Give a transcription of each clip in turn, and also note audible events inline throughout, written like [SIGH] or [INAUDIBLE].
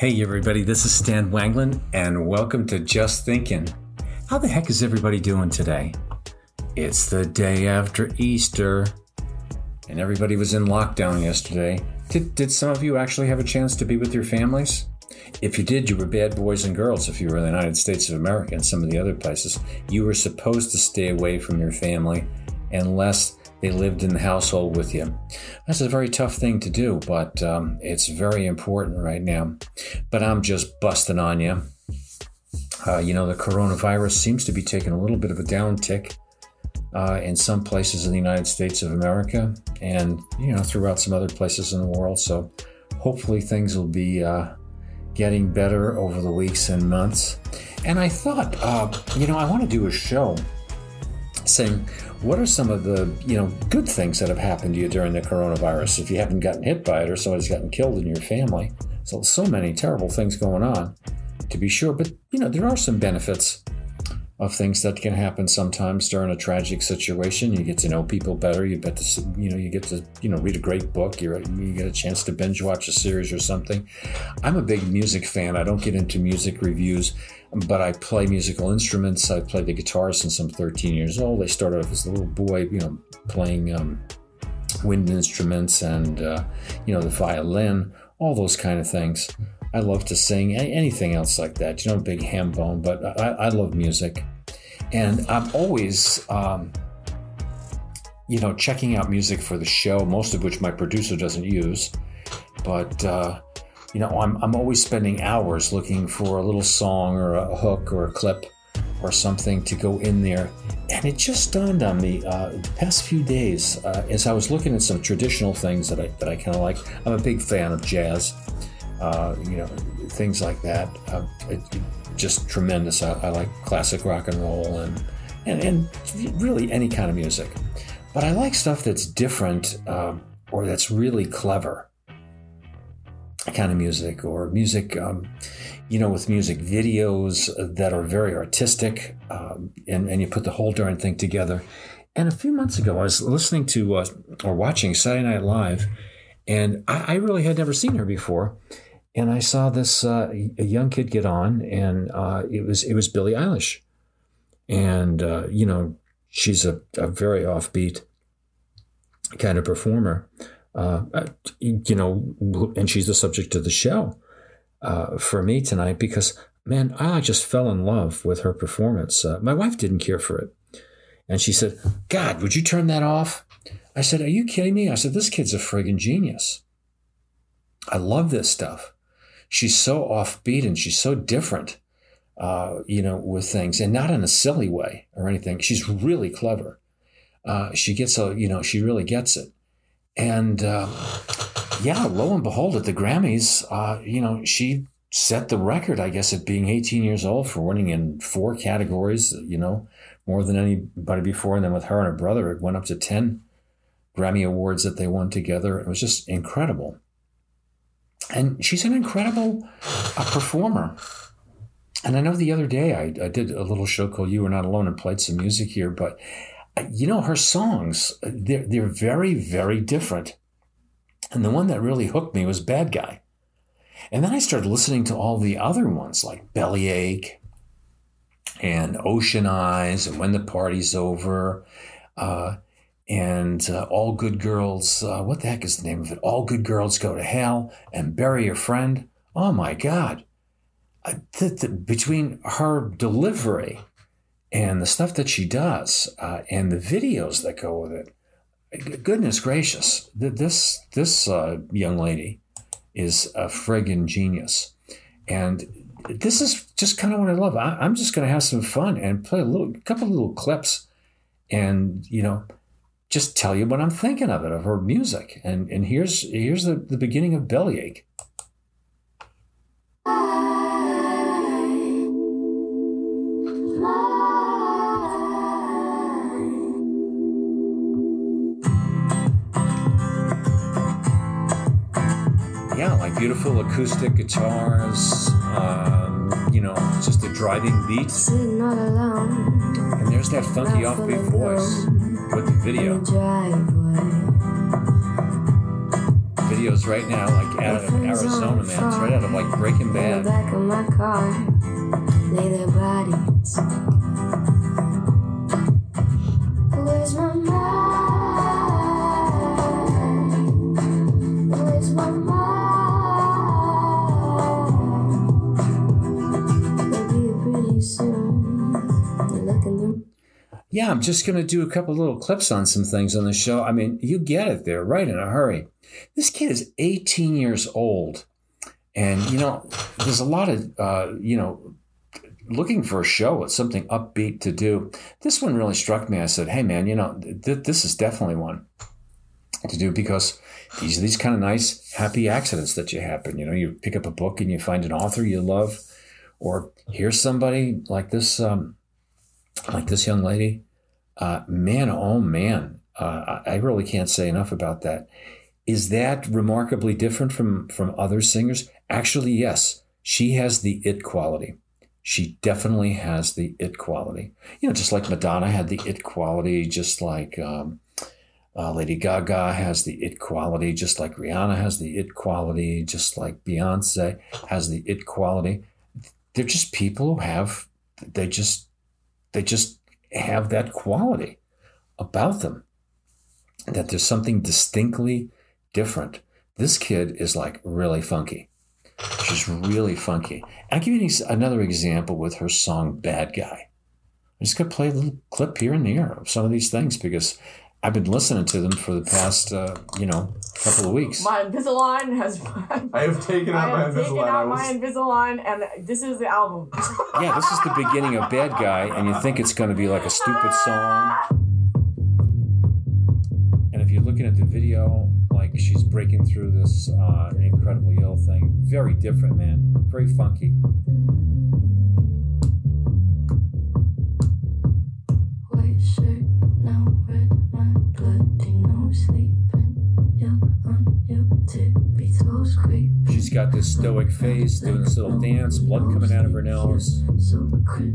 Hey, everybody, this is Stan Wanglund, and welcome to Just Thinking. How the heck is everybody doing today? It's the day after Easter, and everybody was in lockdown yesterday. Did, did some of you actually have a chance to be with your families? If you did, you were bad boys and girls if you were in the United States of America and some of the other places. You were supposed to stay away from your family unless they lived in the household with you. That's a very tough thing to do, but um, it's very important right now. But I'm just busting on you. Uh, you know, the coronavirus seems to be taking a little bit of a downtick uh, in some places in the United States of America and, you know, throughout some other places in the world. So hopefully things will be uh, getting better over the weeks and months. And I thought, uh, you know, I want to do a show saying what are some of the you know good things that have happened to you during the coronavirus? If you haven't gotten hit by it or somebody's gotten killed in your family. So so many terrible things going on to be sure. But you know there are some benefits of things that can happen sometimes during a tragic situation you get to know people better you get to you know you get to you know read a great book you you get a chance to binge watch a series or something i'm a big music fan i don't get into music reviews but I play musical instruments. I played the guitar since I'm 13 years old. I started off as a little boy, you know, playing um, wind instruments and, uh, you know, the violin, all those kind of things. I love to sing, anything else like that. You know, big ham bone, but I, I love music. And I'm always, um, you know, checking out music for the show, most of which my producer doesn't use. But, uh, you know, I'm, I'm always spending hours looking for a little song or a hook or a clip or something to go in there. And it just dawned on me uh, the past few days uh, as I was looking at some traditional things that I, that I kind of like. I'm a big fan of jazz, uh, you know, things like that. Uh, it, just tremendous. I, I, like classic rock and roll and, and, and really any kind of music. But I like stuff that's different um, or that's really clever kind of music or music, um, you know, with music videos that are very artistic um, and, and you put the whole darn thing together. And a few months ago, I was listening to uh, or watching Saturday Night Live, and I, I, really had never seen her before. And I saw this uh, a young kid get on, and uh, it was it was Billie Eilish, and uh, you know she's a, a very offbeat kind of performer. Uh, uh, you know, and she's the subject of the show uh, for me tonight because, man, I just fell in love with her performance. My wife didn't care for it. And she said, God, would you turn that off? I said, Are you kidding me? I said, This kid's a friggin' genius. I love this stuff. She's so offbeat and she's so different, uh, you know, with things and not in a silly way or anything. She's really clever. Uh, she gets a, you know, she really gets it. And uh, yeah, lo and behold, at the Grammys, uh, you know, she set the record, I guess, at being 18 years old for winning in four categories, you know, more than anybody before. And then with her and her brother, it went up to 10 Grammy Awards that they won together. It was just incredible. And she's an incredible uh, performer. And I know the other day I, I did a little show called You Are Not Alone and played some music here, but you know, her songs, they're, they're very, very different. And the one that really hooked me was Bad Guy. And then I started listening to all the other ones like Bellyache and Ocean Eyes and When the Party's Over uh, and uh, All Good Girls. Uh, what the heck is the name of it? All Good Girls Go to Hell and Bury Your Friend. Oh my God. Uh, between her delivery and the stuff that she does uh, and the videos that go with it. Goodness gracious, this this uh, young lady is a friggin' genius, and this is just kind of what I love. I, am just going to have some fun and play a little, couple little clips, and you know, just tell you what I'm thinking of it of her music. And and here's here's the, the beginning of Bellyache. Yeah, like beautiful acoustic guitars, um, you know, just a driving beat. And there's that funky offbeat voice with the video. videos right now, like out of Arizona, man. It's right out of like Breaking Bad. Yeah, I'm just going to do a couple little clips on some things on the show. I mean, you get it there right in a hurry. This kid is 18 years old. And, you know, there's a lot of, uh, you know, looking for a show with something upbeat to do. This one really struck me. I said, hey, man, you know, th- this is definitely one to do because these are these kind of nice, happy accidents that you happen. You know, you pick up a book and you find an author you love, or hear somebody like this, um, like this young lady. Uh, man, oh man, uh, I really can't say enough about that. Is that remarkably different from from other singers? Actually, yes. She has the it quality. She definitely has the it quality. You know, just like Madonna had the it quality, just like um, uh, Lady Gaga has the it quality, just like Rihanna has the it quality, just like Beyonce has the it quality. They're just people who have, they just, they just have that quality about them. That there's something distinctly different. This kid is like really funky. She's really funky. I'll give you another example with her song Bad Guy. I'm just going to play a little clip here and there of some of these things because I've been listening to them for the past, uh, you know, couple of weeks. My Invisalign has. [LAUGHS] I have taken out I my have taken Invisalign. I out was- my Invisalign, and this is the album. Yeah, this is the beginning of Bad Guy, and you think it's going to be like a stupid song. And if you're looking at the video, like she's breaking through this uh, incredible yell thing, very different, man. Very funky. She's got this stoic face, doing this little dance, blood coming out of her nose.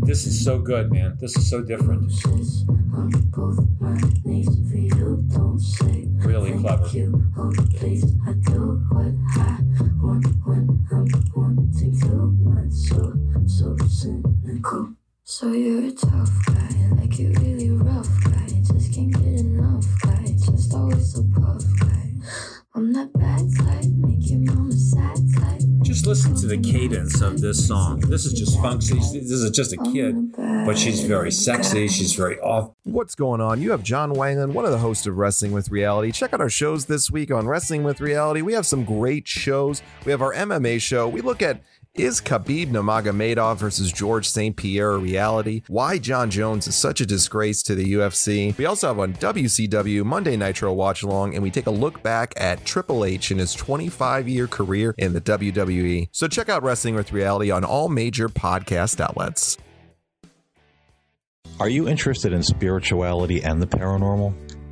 This is so good, man. This is so different. Roses on both my knees for you. Don't say Really clever. you. Oh, please, I do what I want when I'm wanting to. My soul, so cynical. So you're a tough guy, like you're really rough guy. Just can't get enough guy, just always so puff guy. I'm that bad type, make your mama sad type. Just listen to the cadence of this song. This is just funky. This is just a kid, but she's very sexy. She's very off What's going on? You have John Wanglund, one of the hosts of Wrestling with Reality. Check out our shows this week on Wrestling with Reality. We have some great shows. We have our MMA show. We look at is Khabib Nurmagomedov versus George St. Pierre a reality? Why Jon Jones is such a disgrace to the UFC? We also have on WCW Monday Nitro Watch Along, and we take a look back at Triple H in his 25 year career in the WWE. So check out Wrestling with Reality on all major podcast outlets. Are you interested in spirituality and the paranormal?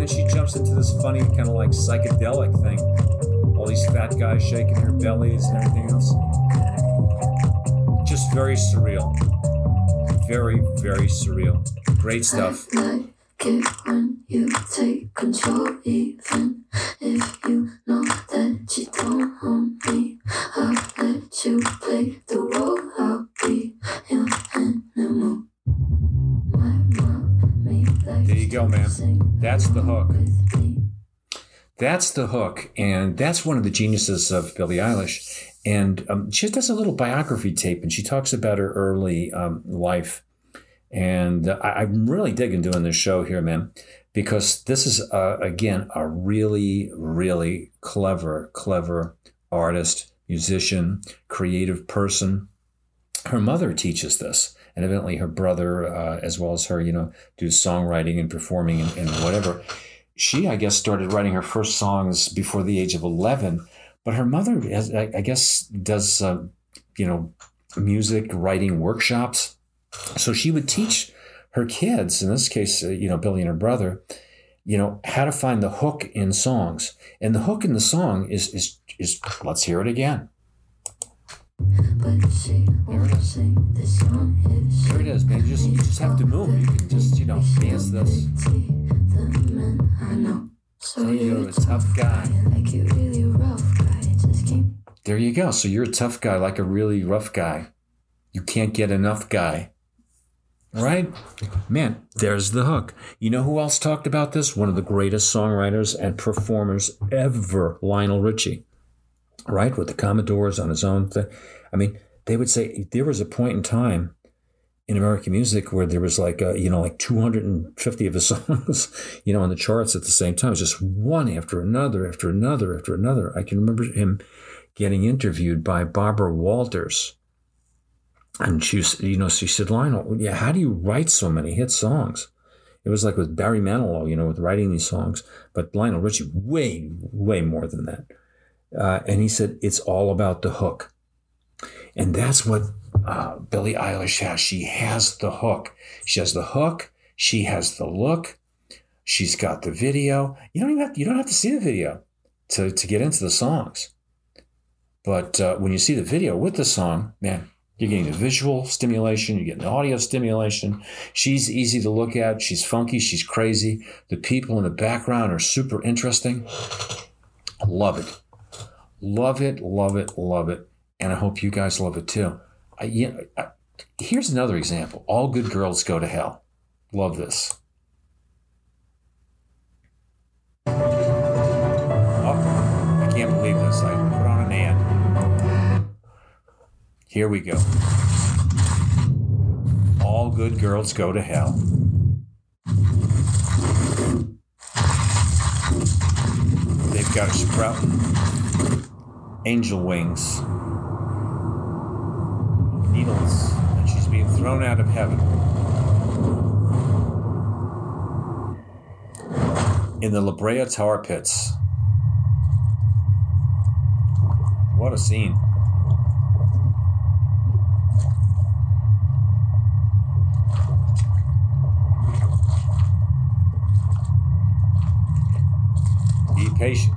And then she jumps into this funny kind of like psychedelic thing. All these fat guys shaking their bellies and everything else. Just very surreal. Very, very surreal. Great stuff. Like it when you take control, even if you know that you don't That's the hook. That's the hook. And that's one of the geniuses of Billie Eilish. And um, she does a little biography tape and she talks about her early um, life. And uh, I, I'm really digging doing this show here, man, because this is, uh, again, a really, really clever, clever artist, musician, creative person. Her mother teaches this. And evidently her brother, uh, as well as her, you know, do songwriting and performing and, and whatever she, I guess, started writing her first songs before the age of 11, but her mother, has, I, I guess, does uh, you know music writing workshops. So she would teach her kids, in this case, uh, you know, Billie and her brother, you know, how to find the hook in songs. And the hook in the song is is is let's hear it again. But she won't sing this song if There it is, man. You just you just have to move. You can just, you know, dance this. The men I know. So you're you're a tough guy. like you really rough guy. Just keep There you go. So you're a tough guy, like a really rough guy. You can't get enough guy. All right? Man, there's the hook. You know who else talked about this? One of the greatest songwriters and performers ever, Lionel Richie. Right? With the Commodores on his own thing. I mean, they would say there was a point in time in American music where there was like, uh, you know, like 250 of his [LAUGHS] songs, you know, on the charts at the same time. Just one after another, after another, after another. I can remember him getting interviewed by Barbara Walters. And she, was, you know, she said, Lionel, yeah, how do you write so many hit songs? It was like with Barry Manilow, you know, with writing these songs, but Lionel Richie, way, way more than that. Uh, and he said, it's all about the hook. And that's what uh, Billie Eilish has. She has the hook. She has the hook. She has the look. She's got the video. You don't even have, you don't have to see the video to, to get into the songs. But uh, when you see the video with the song, man, you're getting the visual stimulation, you're getting the audio stimulation. She's easy to look at. She's funky. She's crazy. The people in the background are super interesting. Love it. Love it, love it, love it. And I hope you guys love it too. I, you know, I, here's another example All Good Girls Go to Hell. Love this. Oh, I can't believe this. I put on an ad. Here we go. All good girls go to hell. They've got a sprout, angel wings, needles, and she's being thrown out of heaven. In the La Brea tar pits. What a scene. Be patient.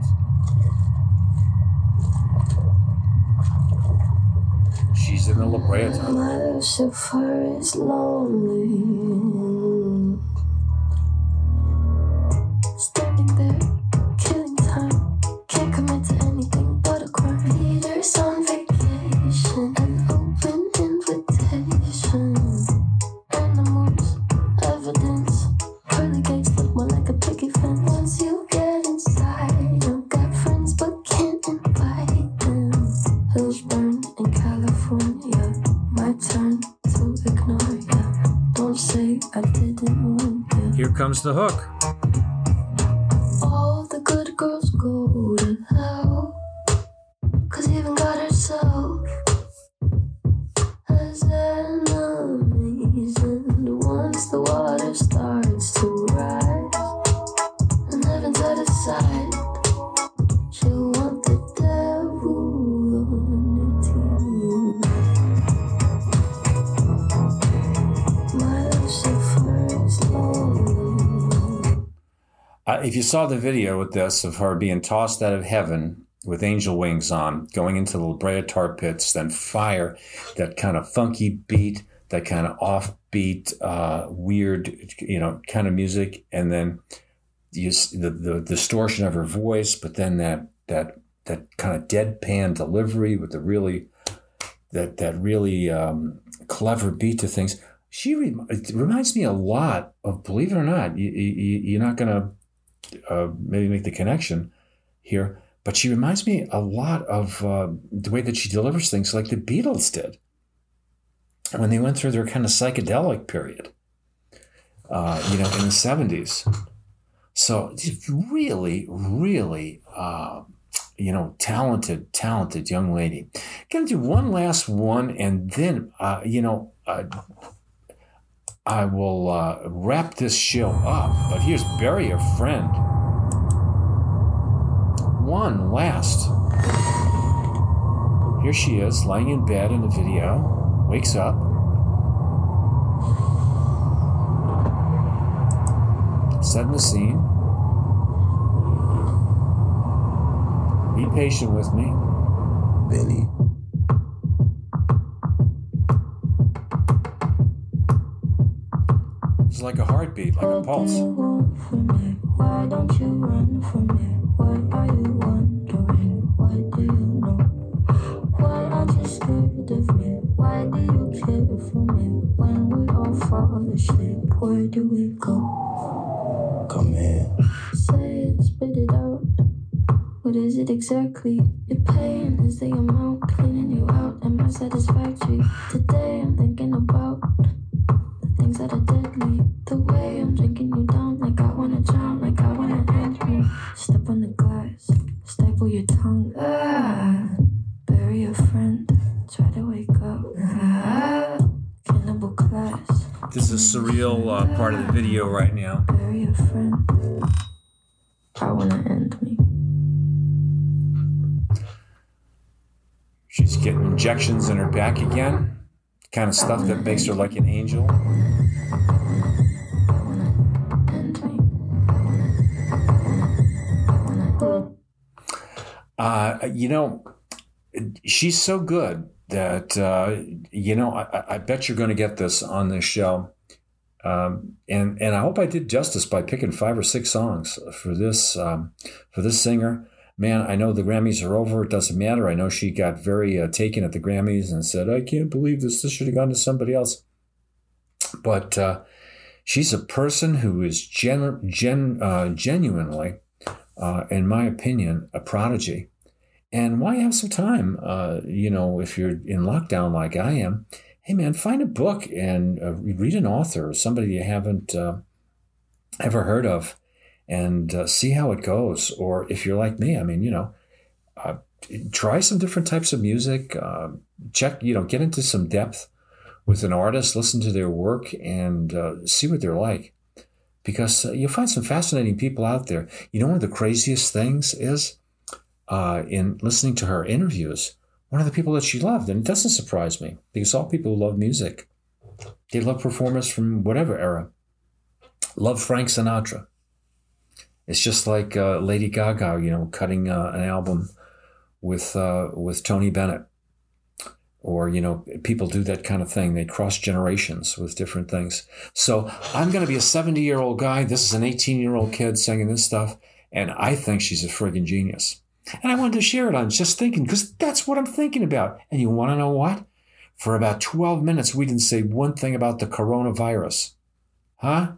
She's in the La Brea tar. My Lucifer is lonely. Comes the hook. If you saw the video with this of her being tossed out of heaven with angel wings on, going into the La Brea tar pits, then fire, that kind of funky beat, that kind of offbeat, uh, weird, you know, kind of music, and then you, the, the distortion of her voice, but then that that that kind of deadpan delivery with the really that that really um, clever beat to things. She it reminds me a lot of, believe it or not, you, you, you're not gonna uh, maybe make the connection here, but she reminds me a lot of uh, the way that she delivers things, like the Beatles did when they went through their kind of psychedelic period, uh, you know, in the seventies. So really, really, uh, you know, talented, talented young lady. Gonna do one last one, and then, uh, you know. I will uh, wrap this show up, but here's Bury Your Friend. One last Here she is, lying in bed in the video, wakes up. Setting the scene. Be patient with me. Benny. Like a heartbeat, like a pulse. you want from me? Why don't you run from me? What are you wondering? What do you know? Why aren't you scared of me? Why do you care for me? When we all fall asleep, where do we go? Come here. Say it, spit it out. What is it exactly? Your pain is the amount cleaning you out. Am I satisfactory? Today I'm thinking about the things that are deadly. Surreal uh, part of the video right now. bury a friend. I wanna end me. She's getting injections in her back again. Kind of stuff that makes her like an angel. Uh, you know, she's so good that uh, you know. I, I bet you're going to get this on this show, um, and and I hope I did justice by picking five or six songs for this um, for this singer. Man, I know the Grammys are over. It doesn't matter. I know she got very uh, taken at the Grammys and said, "I can't believe this. This should have gone to somebody else." But uh, she's a person who is gen, gen, uh, genuinely, uh, in my opinion, a prodigy. And why have some time? Uh, you know, if you're in lockdown like I am, hey man, find a book and uh, read an author or somebody you haven't uh, ever heard of, and uh, see how it goes. Or if you're like me, I mean, you know, uh, try some different types of music. Uh, check, you know, get into some depth with an artist, listen to their work, and uh, see what they're like. Because you'll find some fascinating people out there. You know, one of the craziest things is in listening to her interviews, one of the people that she loved, and it doesn't surprise me because all people who love music, they love performers from whatever era. Love Frank Sinatra. It's just like uh, Lady Gaga, you know, cutting uh, an album with uh, with Tony Bennett, or you know, people do that kind of thing. They cross generations with different things. So I'm going to be a 70 year old guy. This is an 18 year old kid singing this stuff, and I think she's a friggin' genius. And I wanted to share it on just thinking because that's what I'm thinking about. And you want to know what? For about 12 minutes, we didn't say one thing about the coronavirus. Huh?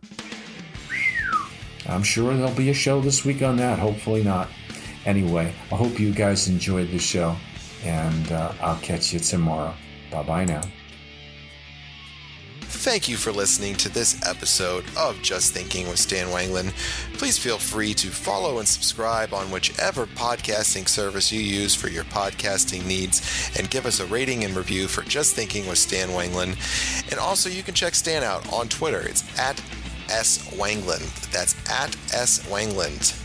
I'm sure there'll be a show this week on that. Hopefully not. Anyway, I hope you guys enjoyed the show, and uh, I'll catch you tomorrow. Bye bye now. Thank you for listening to this episode of Just Thinking with Stan Wanglund. Please feel free to follow and subscribe on whichever podcasting service you use for your podcasting needs and give us a rating and review for Just Thinking with Stan Wanglund. And also, you can check Stan out on Twitter. It's at S Wanglund. That's at S Wanglund.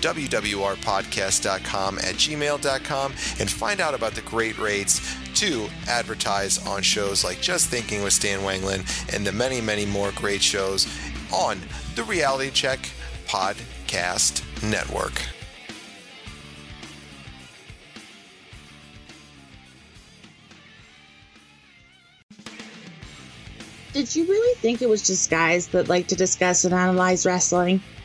wwrpodcast.com at gmail.com and find out about the great rates to advertise on shows like Just Thinking with Stan Wanglund and the many, many more great shows on the Reality Check Podcast Network. Did you really think it was just guys that like to discuss and analyze wrestling?